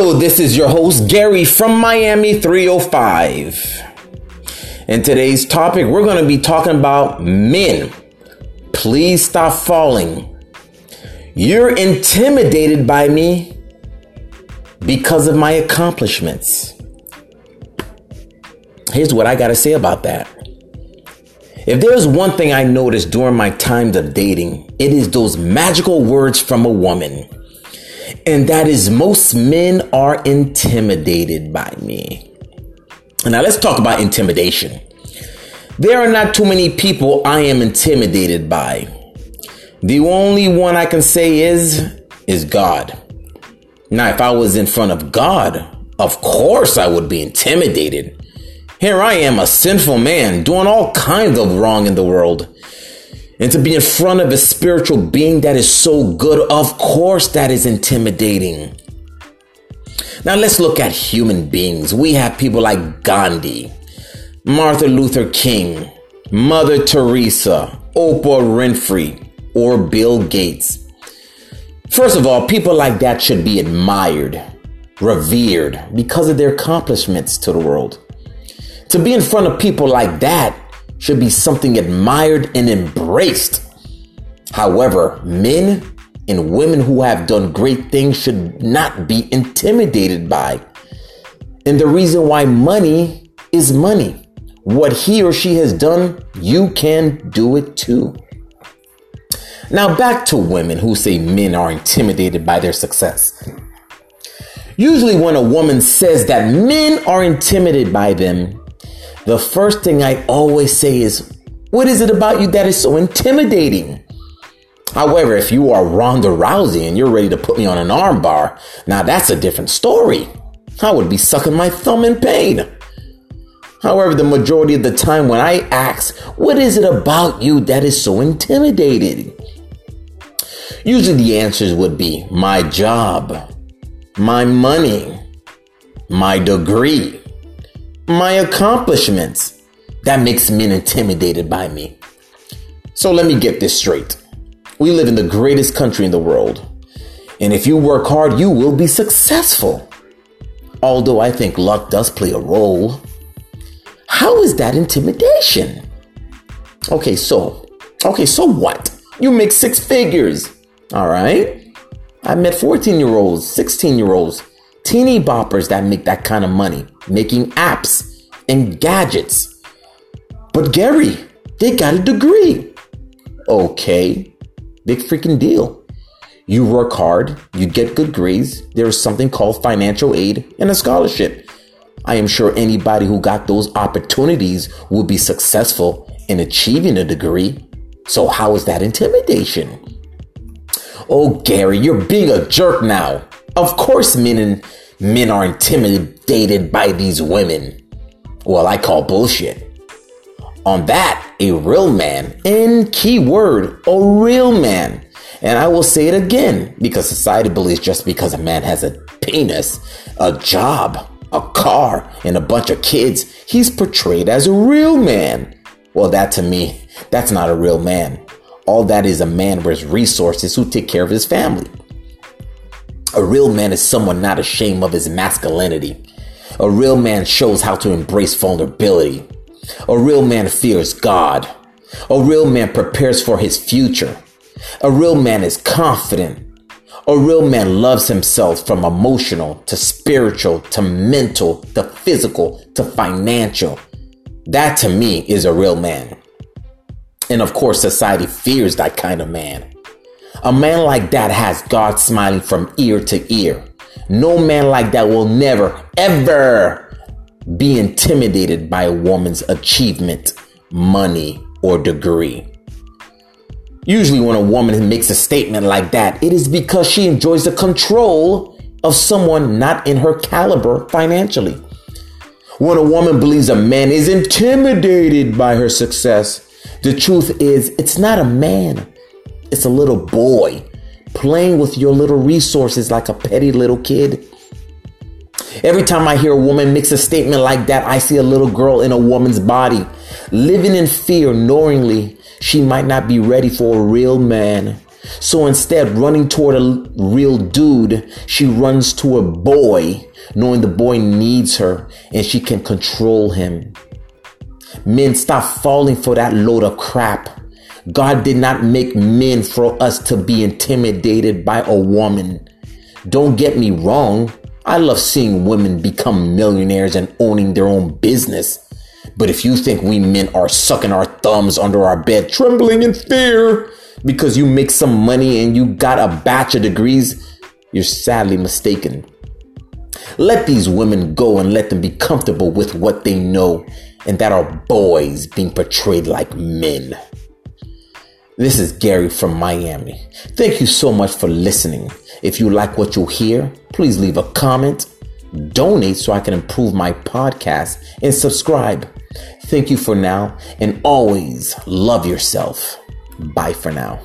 This is your host, Gary from Miami 305. In today's topic, we're going to be talking about men. Please stop falling. You're intimidated by me because of my accomplishments. Here's what I got to say about that. If there's one thing I noticed during my times of dating, it is those magical words from a woman and that is most men are intimidated by me. Now let's talk about intimidation. There are not too many people I am intimidated by. The only one I can say is is God. Now if I was in front of God, of course I would be intimidated. Here I am, a sinful man, doing all kinds of wrong in the world and to be in front of a spiritual being that is so good, of course, that is intimidating. Now, let's look at human beings. We have people like Gandhi, Martin Luther King, Mother Teresa, Oprah Winfrey, or Bill Gates. First of all, people like that should be admired, revered because of their accomplishments to the world. To be in front of people like that should be something admired and embraced. However, men and women who have done great things should not be intimidated by. And the reason why money is money. What he or she has done, you can do it too. Now, back to women who say men are intimidated by their success. Usually, when a woman says that men are intimidated by them, the first thing I always say is, What is it about you that is so intimidating? However, if you are Ronda Rousey and you're ready to put me on an armbar, now that's a different story. I would be sucking my thumb in pain. However, the majority of the time when I ask, What is it about you that is so intimidating? Usually the answers would be my job, my money, my degree, my accomplishments. That makes men intimidated by me. So let me get this straight. We live in the greatest country in the world. And if you work hard, you will be successful. Although I think luck does play a role. How is that intimidation? Okay, so, okay, so what? You make six figures. All right. I met 14 year olds, 16 year olds, teeny boppers that make that kind of money, making apps and gadgets. But Gary, they got a degree. Okay, big freaking deal. You work hard, you get good grades. There is something called financial aid and a scholarship. I am sure anybody who got those opportunities will be successful in achieving a degree. So, how is that intimidation? Oh, Gary, you're being a jerk now. Of course, men and men are intimidated by these women. Well, I call bullshit. On that, a real man, in keyword, a real man. And I will say it again because society believes just because a man has a penis, a job, a car, and a bunch of kids, he's portrayed as a real man. Well, that to me, that's not a real man. All that is a man with resources who take care of his family. A real man is someone not ashamed of his masculinity. A real man shows how to embrace vulnerability. A real man fears God. A real man prepares for his future. A real man is confident. A real man loves himself from emotional to spiritual to mental to physical to financial. That to me is a real man. And of course, society fears that kind of man. A man like that has God smiling from ear to ear. No man like that will never, ever be intimidated by a woman's achievement, money, or degree. Usually, when a woman makes a statement like that, it is because she enjoys the control of someone not in her caliber financially. When a woman believes a man is intimidated by her success, the truth is it's not a man, it's a little boy playing with your little resources like a petty little kid. Every time I hear a woman makes a statement like that, I see a little girl in a woman's body living in fear, knowingly she might not be ready for a real man. So instead, running toward a real dude, she runs to a boy, knowing the boy needs her and she can control him. Men, stop falling for that load of crap. God did not make men for us to be intimidated by a woman. Don't get me wrong. I love seeing women become millionaires and owning their own business. But if you think we men are sucking our thumbs under our bed, trembling in fear because you make some money and you got a batch of degrees, you're sadly mistaken. Let these women go and let them be comfortable with what they know, and that are boys being portrayed like men. This is Gary from Miami. Thank you so much for listening. If you like what you hear, please leave a comment, donate so I can improve my podcast, and subscribe. Thank you for now, and always love yourself. Bye for now.